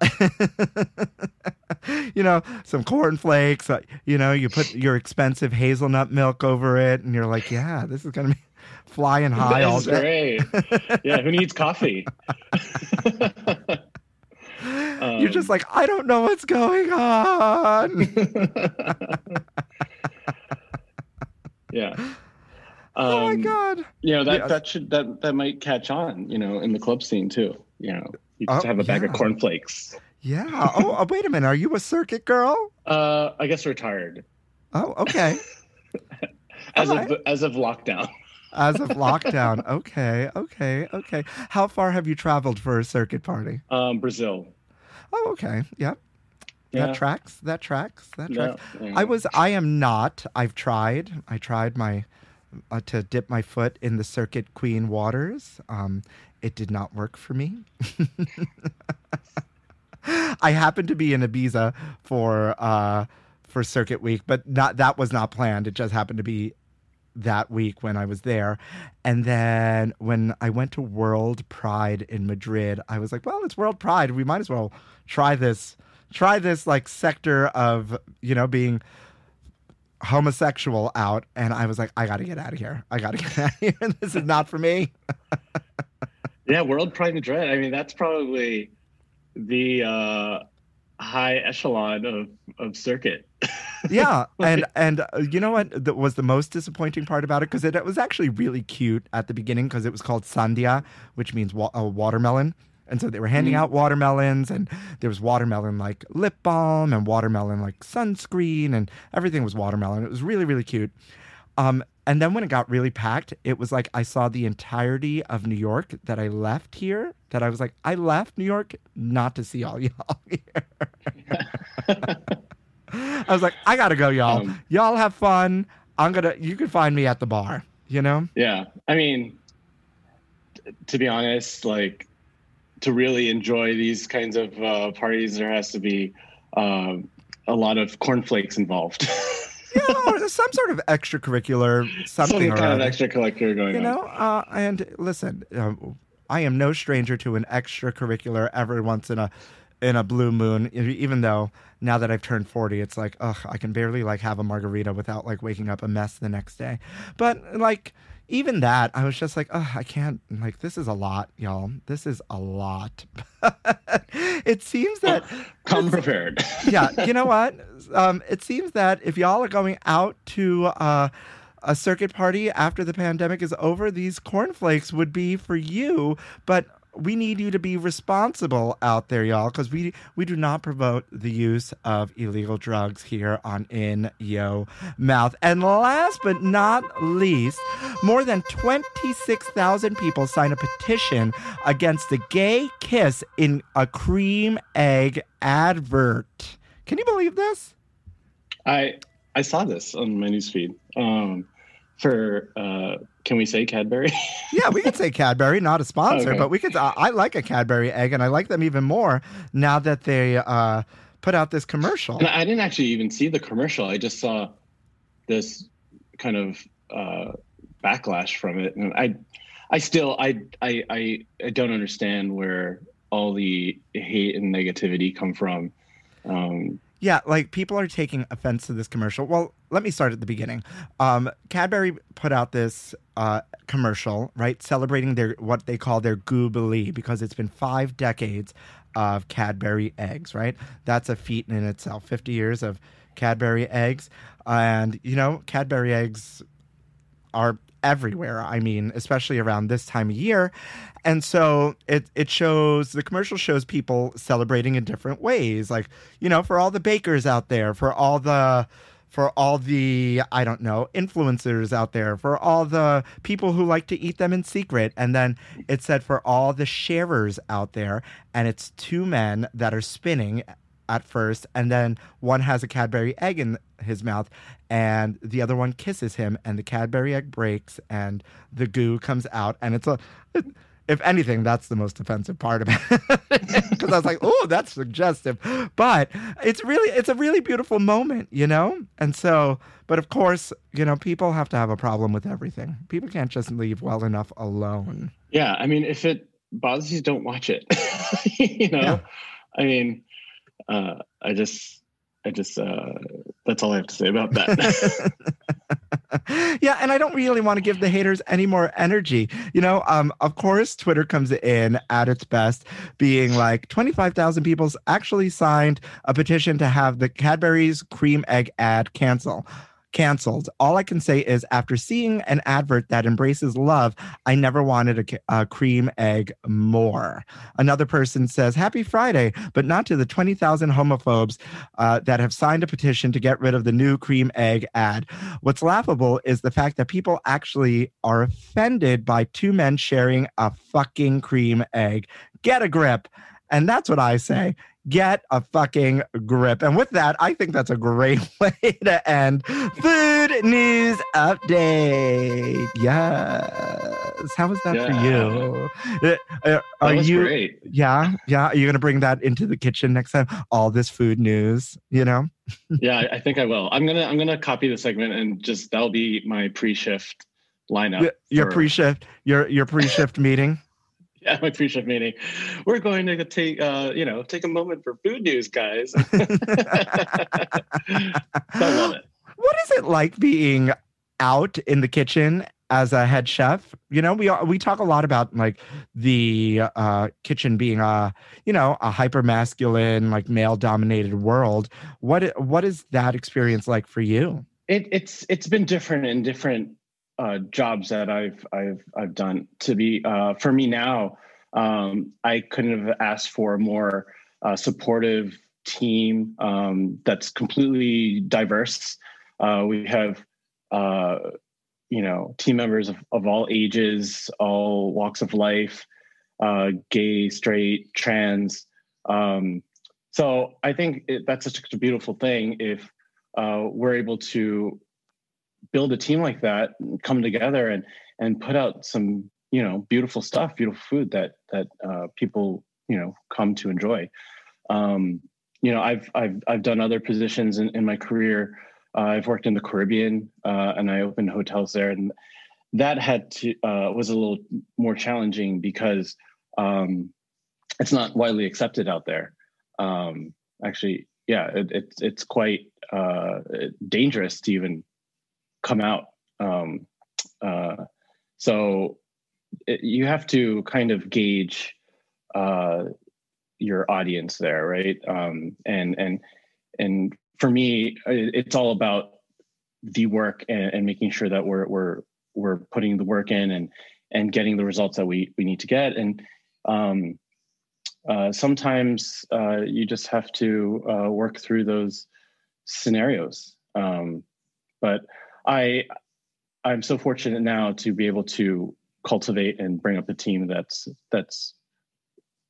you know, some cornflakes. Uh, you know, you put your expensive hazelnut milk over it, and you're like, "Yeah, this is gonna be flying high all day." great. Yeah, who needs coffee? You're just like, "I don't know what's going on." yeah. oh my Um, god! You know that Yeah. that should that that might catch on. You know, in the club scene too. You know, you just Oh, have a bag of yeah. cornflakes. Yeah. Oh, oh, wait a minute. Are you a circuit girl? Uh, I guess retired Oh, okay. as of as of lockdown. As of lockdown. Okay. Okay. Okay. How far have you traveled for a circuit party? Um, Brazil. Oh, okay. Yep. Yeah. That tracks. That tracks. That tracks. yeah. I was. I am not. I've tried. I tried my uh, to dip my foot in the Circuit Queen waters. Um, it did not work for me. I happened to be in Ibiza for uh, for Circuit Week, but not that was not planned. It just happened to be that week when I was there. And then when I went to World Pride in Madrid, I was like, well, it's World Pride. We might as well try this try this like sector of, you know, being homosexual out and I was like, I gotta get out of here. I gotta get out of here. this is not for me. Yeah, World Pride Madrid. I mean, that's probably the uh, high echelon of of circuit. yeah, and and uh, you know what that was the most disappointing part about it because it, it was actually really cute at the beginning because it was called Sandia, which means wa- a watermelon. And so they were handing out watermelons, and there was watermelon like lip balm and watermelon like sunscreen, and everything was watermelon. It was really, really cute. Um, and then when it got really packed, it was like I saw the entirety of New York that I left here. That I was like, I left New York not to see all y'all here. I was like, I gotta go, y'all. Um, y'all have fun. I'm gonna. You can find me at the bar. You know. Yeah, I mean, t- to be honest, like to really enjoy these kinds of uh, parties, there has to be um, a lot of cornflakes involved. yeah, or there's some sort of extracurricular something Some kind of extracurricular going you on. know uh, and listen uh, i am no stranger to an extracurricular every once in a in a blue moon even though now that i've turned 40 it's like ugh i can barely like have a margarita without like waking up a mess the next day but like even that i was just like oh, i can't like this is a lot y'all this is a lot it seems that Come prepared. yeah, you know what? Um, it seems that if y'all are going out to uh, a circuit party after the pandemic is over, these cornflakes would be for you. But we need you to be responsible out there, y'all, because we we do not promote the use of illegal drugs here on In Yo Mouth. And last but not least, more than twenty six thousand people signed a petition against a gay kiss in a cream egg advert. Can you believe this? I I saw this on my newsfeed. Um, for uh, can we say Cadbury? Yeah, we could say Cadbury, not a sponsor, Okay. but we could. I I like a Cadbury egg, and I like them even more now that they uh, put out this commercial. And I didn't actually even see the commercial. I just saw this kind of uh, backlash from it, and I, I still, I, I, I, I don't understand where all the hate and negativity come from. Um, Yeah, like people are taking offense to this commercial. Well, let me start at the beginning. Um, Cadbury put out this uh, commercial, right, celebrating their what they call their Goobilee because it's been five decades of Cadbury eggs, right? That's a feat in itself. Fifty years of Cadbury eggs, and you know, Cadbury eggs are everywhere. I mean, especially around this time of year. And so it it shows the commercial shows people celebrating in different ways. Like, you know, for all the bakers out there, for all the for all the I don't know, influencers out there, for all the people who like to eat them in secret. And then it said for all the sharers out there, and it's two men that are spinning at first, and then one has a Cadbury egg in his mouth, and the other one kisses him, and the Cadbury egg breaks, and the goo comes out, and it's a. If anything, that's the most offensive part about it, because I was like, "Oh, that's suggestive," but it's really, it's a really beautiful moment, you know. And so, but of course, you know, people have to have a problem with everything. People can't just leave well enough alone. yeah, I mean, if it bothers you, don't watch it. you know, Yeah. I mean, uh, I just, I just, uh, that's all I have to say about that. yeah, and I don't really want to give the haters any more energy. You know, um, of course, Twitter comes in at its best, being like 25,000 people actually signed a petition to have the Cadbury's cream egg ad cancel. Canceled. All I can say is, after seeing an advert that embraces love, I never wanted a, a cream egg more. Another person says, Happy Friday, but not to the 20,000 homophobes uh, that have signed a petition to get rid of the new cream egg ad. What's laughable is the fact that people actually are offended by two men sharing a fucking cream egg. Get a grip. And that's what I say. Get a fucking grip. And with that, I think that's a great way to end Food News Update. Yes. How was that for you? Uh, uh, that was you? great. Yeah, yeah. Are you gonna bring that into the kitchen next time? All this food news, you know? yeah, I- think I will. I'm gonna I'm gonna copy the segment and just that'll be my pre-shift lineup. Y- your for- pre-shift, your your pre-shift meeting. Yeah, my pre-shift meeting. We're going to take uh, you know, take a moment for food news, guys. I love it. What is it like being out in the kitchen as a head chef? You know, we we talk a lot about like the uh, kitchen being a you know a hyper masculine, like male dominated world. What what is that experience like for you? it, it's it's been different in different uh, jobs that I've I've I've done. To be uh, for me now, um, I couldn't have asked for a more uh, supportive team um, that's completely diverse. Uh, we have uh, you know team members of, of all ages, all walks of life, uh, gay, straight, trans. Um, so I think it, that's such a beautiful thing if we're able to build a team like that, come together and and put out some you know beautiful stuff, beautiful food that that uh, people you know come to enjoy. Um, you know, I've I've I've done other positions in, in my career. Uh, I've worked in the Caribbean uh, and I opened hotels there, and that had to uh, was a little more challenging because um, it's not widely accepted out there. Um, actually, yeah, it, it's it's quite uh, dangerous to even come out. Um, uh, so it, you have to kind of gauge uh, your audience there, right? Um, and and and for me, it's all about the work and, and making sure that we're we're we're putting the work in and and getting the results that we we need to get. And um, uh, sometimes uh, you just have to uh, work through those scenarios. Um, but I I'm so fortunate now to be able to cultivate and bring up a team that's that's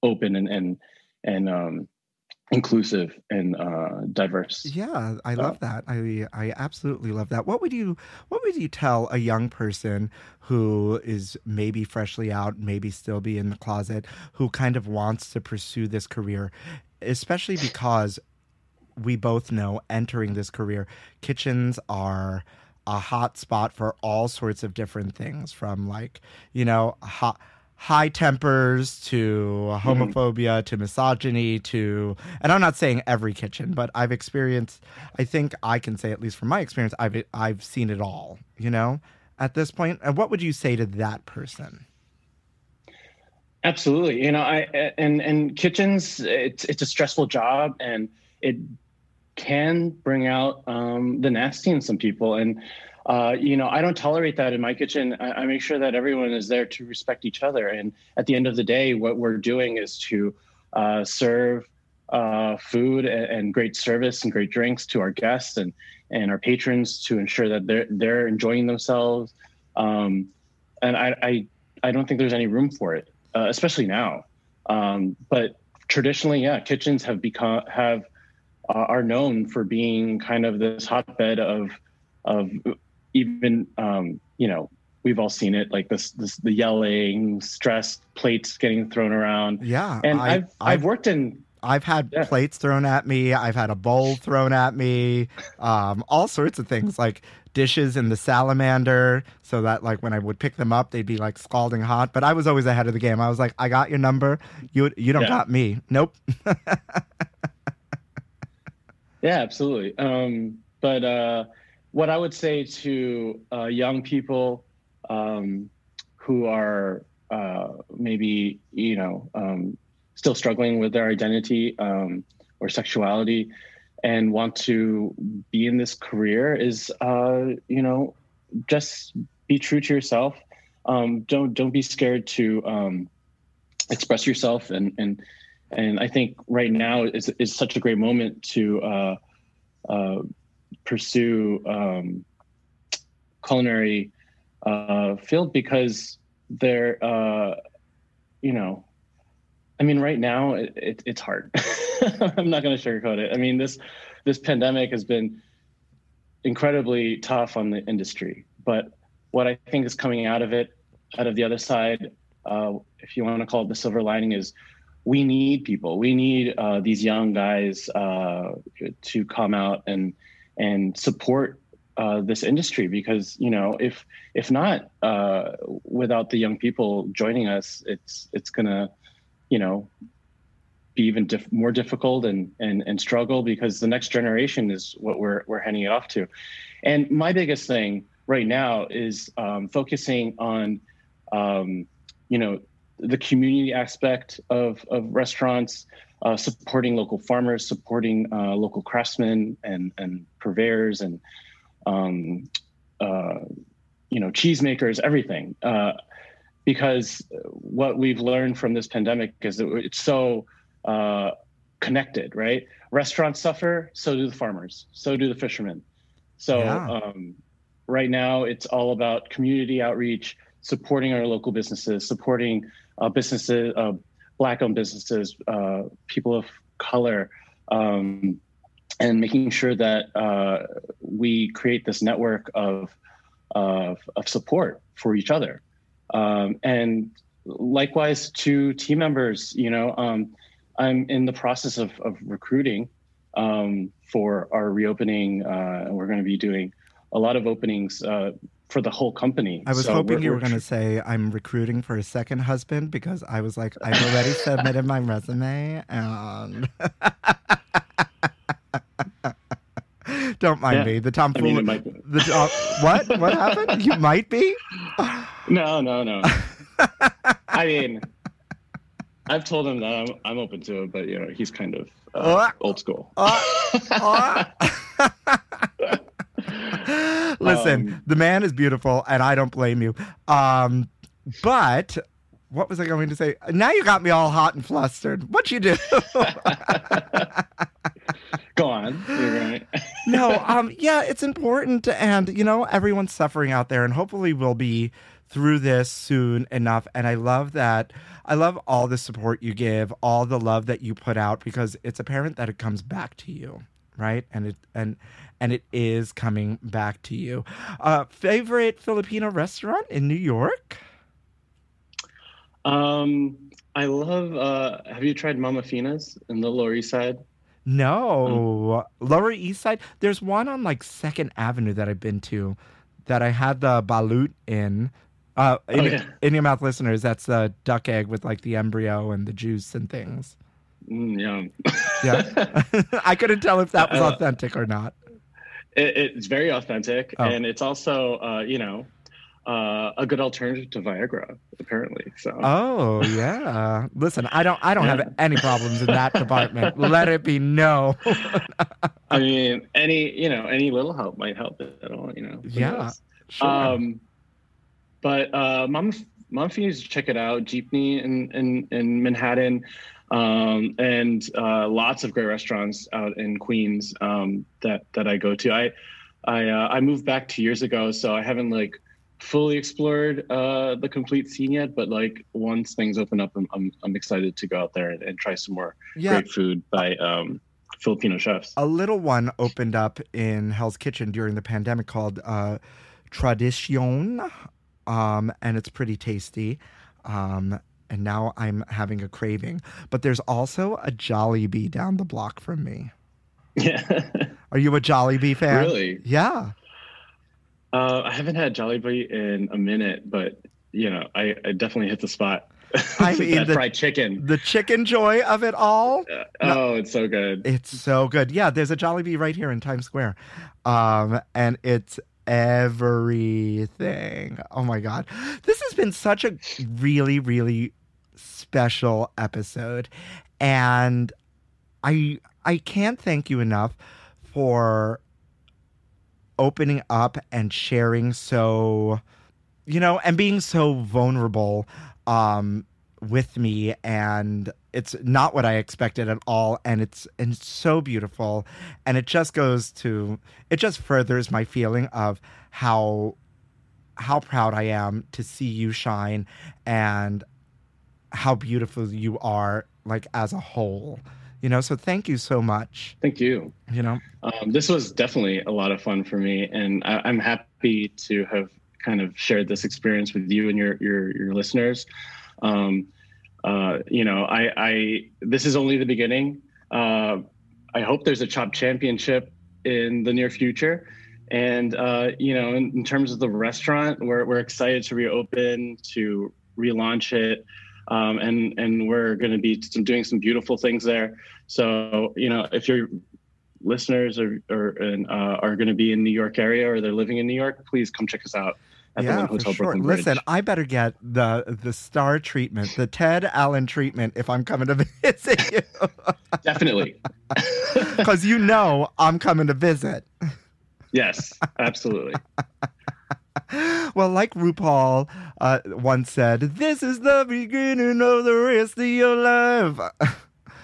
open and and and um, inclusive and uh, diverse. Yeah, I love that. I I absolutely love that. What would you what would you tell a young person who is maybe freshly out, maybe still be in the closet, who kind of wants to pursue this career, especially because we both know entering this career, kitchens are a hot spot for all sorts of different things from like, you know, hot high tempers to mm-hmm. homophobia to misogyny to and I'm not saying every kitchen, but I've experienced I think I can say at least from my experience I've I've seen it all, you know, at this point. And what would you say to that person? Absolutely. You know, I and and kitchens it's it's a stressful job and it can bring out um, the nasty in some people. And uh, you know i don't tolerate that in my kitchen. I, I make sure that everyone is there to respect each other. And at the end of the day what we're doing is to uh, serve uh, food and, and great service and great drinks to our guests and and our patrons to ensure that they're they're enjoying themselves. Um, and I, I i don't think there's any room for it uh, especially now. Um, but traditionally yeah kitchens have become have uh, are known for being kind of this hotbed of of even um, you know we've all seen it like this this the yelling stress plates getting thrown around Yeah. and I- have I've worked in I've had Yeah. plates thrown at me. I've had a bowl thrown at me. Um, all sorts of things like dishes in the salamander, so that like when I would pick them up, they'd be like scalding hot. But I was always ahead of the game. I was like, I got your number. You you don't Yeah. got me. Nope. Yeah, absolutely. Um, but uh, what I would say to uh, young people um, who are uh, maybe you know um, still struggling with their identity um, or sexuality and want to be in this career is uh, you know just be true to yourself. Um, don't don't be scared to um, express yourself and and and I think right now is is such a great moment to uh, uh, pursue um, culinary uh, field because they're uh, you know I mean right now it, it, it's hard. I'm not going to sugarcoat it. I mean this this pandemic has been incredibly tough on the industry, but what I think is coming out of it, out of the other side, uh, if you want to call it the silver lining, is we need people. We need uh, these young guys uh, to come out and and support uh, this industry because you know if if not uh, without the young people joining us, it's it's gonna you know be even more difficult and and and struggle because the next generation is what we're we're handing it off to. And my biggest thing right now is um, focusing on um, you know the community aspect of of restaurants, uh, supporting local farmers, supporting uh, local craftsmen and and purveyors and um, uh, you know cheesemakers, everything. Uh, because what we've learned from this pandemic is that it's so uh, connected, right? Restaurants suffer, so do the farmers, so do the fishermen. So Yeah. um, right now, it's all about community outreach, supporting our local businesses, supporting uh, businesses, uh, black-owned businesses, uh, people of color, um, and making sure that uh, we create this network of, of of support for each other. Um, and likewise to team members, you know, um, I'm in the process of, of recruiting um, for our reopening. Uh, and we're going to be doing a lot of openings uh, for the whole company. I was So hoping we're- you were we're going to say I'm recruiting for a second husband because I was like, I've already submitted my resume and. Don't mind Yeah. me. The I tomfool. mean, might, the uh, what? What happened? You might be. no, no, no. I mean, I've told him that I'm, I'm open to it, but you know, he's kind of uh, Uh, old school. Uh, uh. Listen, Um, the man is beautiful, and I don't blame you. Um, but what was I going to say? Now you got me all hot and flustered. What you do? Go on. You're right. no, um, yeah, it's important, and you know, everyone's suffering out there, and hopefully we'll be through this soon enough. And I love that. I love all the support you give, all the love that you put out, because it's apparent that it comes back to you, right? And it and and it is coming back to you. Uh, favorite Filipino restaurant in New York? Um, I love. Uh, have you tried Mama Fina's in the Lower East Side? No, Lower East Side. There's one on like Second Avenue that I've been to, that I had the balut in. Uh, in, Oh, yeah. in your mouth, listeners, that's the duck egg with like the embryo and the juice and things. Mm, yum. Yeah, I couldn't tell if that was authentic or not. It, it's very authentic, Oh. and it's also, uh, you know, uh, a good alternative to Viagra, apparently. So. Oh yeah. Listen, I don't. I don't Yeah. have any problems in that department. Let it be no. I mean, any you know, any little help might help at all. You know. Yeah, knows? Sure. Um, but uh, Mom, Mom Fees, check it out. Jeepney in in, in Manhattan, um, and uh, lots of great restaurants out in Queens um, that that I go to. I I uh, I moved back two years ago, so I haven't like fully explored uh, the complete scene yet. But like once things open up, I'm I'm, I'm excited to go out there and, and try some more yeah. great food by um, Filipino chefs. a little one opened up in Hell's Kitchen during the pandemic called uh, Tradicion, um, and it's pretty tasty. Um, and now I'm having a craving. But there's also a Jollibee down the block from me. Yeah. Are you a Jollibee fan? Really? Yeah. Uh, I haven't had Jollibee in a minute, but you know, I, I definitely hit the spot. I mean, the- fried chicken. The chicken joy of it all. Uh, oh, it's so good. It's so good. Yeah, there's a Jollibee right here in Times Square. Um, and it's everything. Oh my God. This has been such a really, really special episode. And I I can't thank you enough for opening up and sharing so you know and being so vulnerable um with me. And it's not what I expected at all. And it's and it's so beautiful. And it just goes to it just furthers my feeling of how how proud I am to see you shine. And how beautiful you are like as a whole you know so thank you so much Thank you. you know Um, this was definitely a lot of fun for me, and I, I'm happy to have kind of shared this experience with you and your your your listeners. Um, uh, you know, I, I this is only the beginning. Uh, I hope there's a Chopped Championship in the near future. And uh, you know, in, in, terms of the restaurant, we're we're excited to reopen, to relaunch it, um, and and we're going to be doing some beautiful things there. So you know, if your listeners are are, uh, are going to be in New York area or they're living in New York, please come check us out at yeah, the Hotel sure. Brooklyn Listen, Bridge. I better get the the star treatment, the Ted Allen treatment, if I'm coming to visit you. Definitely, because you know I'm coming to visit. Yes, absolutely. well, like RuPaul uh, once said, "This is the beginning of the rest of your life."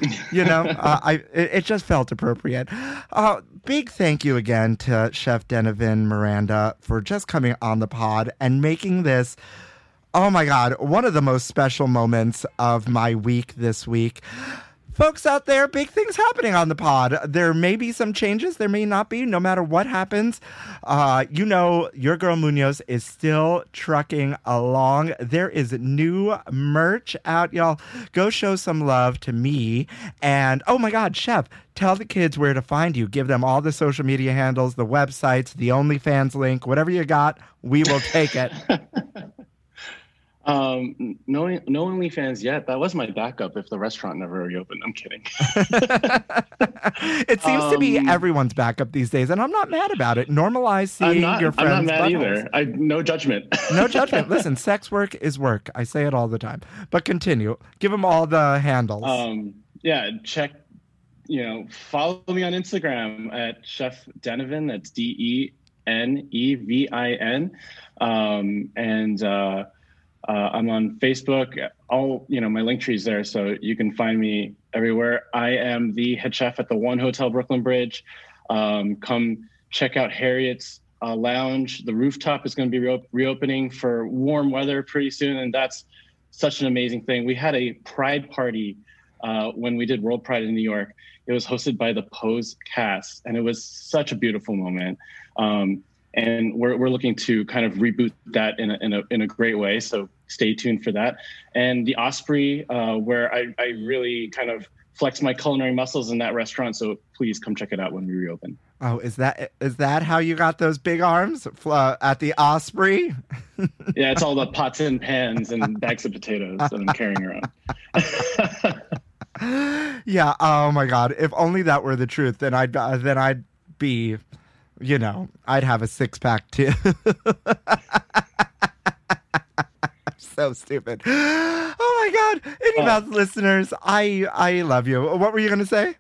you know, uh, I it, it, just felt appropriate. Uh, big thank you again to Chef Denevin Miranda for just coming on the pod and making this. Oh my God, one of the most special moments of my week this week folks out there, big things happening on the pod. There may be some changes, there may not be, no matter what happens. Uh, you know, your girl Munoz is still trucking along. There is new merch out, y'all. Go show some love to me. And oh my God, Chef, tell the kids where to find you. Give them all the social media handles, the websites, the OnlyFans link, whatever you got, we will take it. Um, no, no OnlyFans yet. That was my backup if the restaurant never reopened. I'm kidding. it seems um, to be um, everyone's backup these days, and I'm not mad about it. Normalize seeing not, your friends. I'm not mad buttholes. either. I no judgment. no judgment. Listen, sex work is work. I say it all the time. But continue. Give them all the handles. Um, yeah, check. You know, follow me on Instagram at Chef Denevin. That's D E N E V I N, um, and. Uh, uh, I'm on Facebook. All you know, my link tree is there, so you can find me everywhere. I am the head chef at the One Hotel Brooklyn Bridge. Um, come check out Harriet's uh, Lounge. The rooftop is going to be re- reopening for warm weather pretty soon, and that's such an amazing thing. We had a Pride party uh, when we did World Pride in New York. It was hosted by the Pose cast, and it was such a beautiful moment. Um, and we're, we're looking to kind of reboot that in a, in a, in a great way. So stay tuned for that. And the Osprey, uh, where I, I really kind of flex my culinary muscles in that restaurant. So please come check it out when we reopen. Oh, is that is that how you got those big arms uh, at the Osprey? yeah, it's all the pots and pans and bags of potatoes that I'm carrying around. yeah. Oh my God. If only that were the truth, then I'd uh, then I'd be you know, I'd have a six pack too. So stupid. Oh my god. Any mouth oh. listeners, I I love you. What were you gonna say?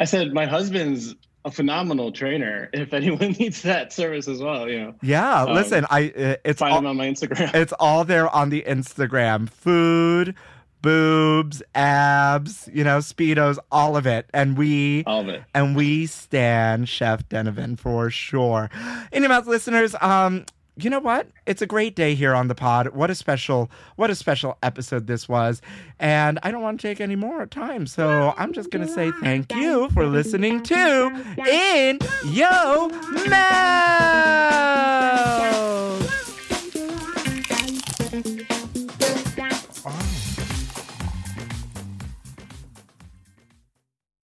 I said my husband's a phenomenal trainer. If anyone needs that service as well, you know. Yeah, um, listen, I uh, it's find all, on my Instagram. It's all there on the Instagram. Food, boobs, abs, you know, speedos, all of it. And we all of it. And we stand Chef Denevin for sure. Anyways, listeners, um, you know what? It's a great day here on the pod. What a special, what a special episode this was. And I don't want to take any more time. So I'm just gonna say thank you for listening to In Yo Mouth.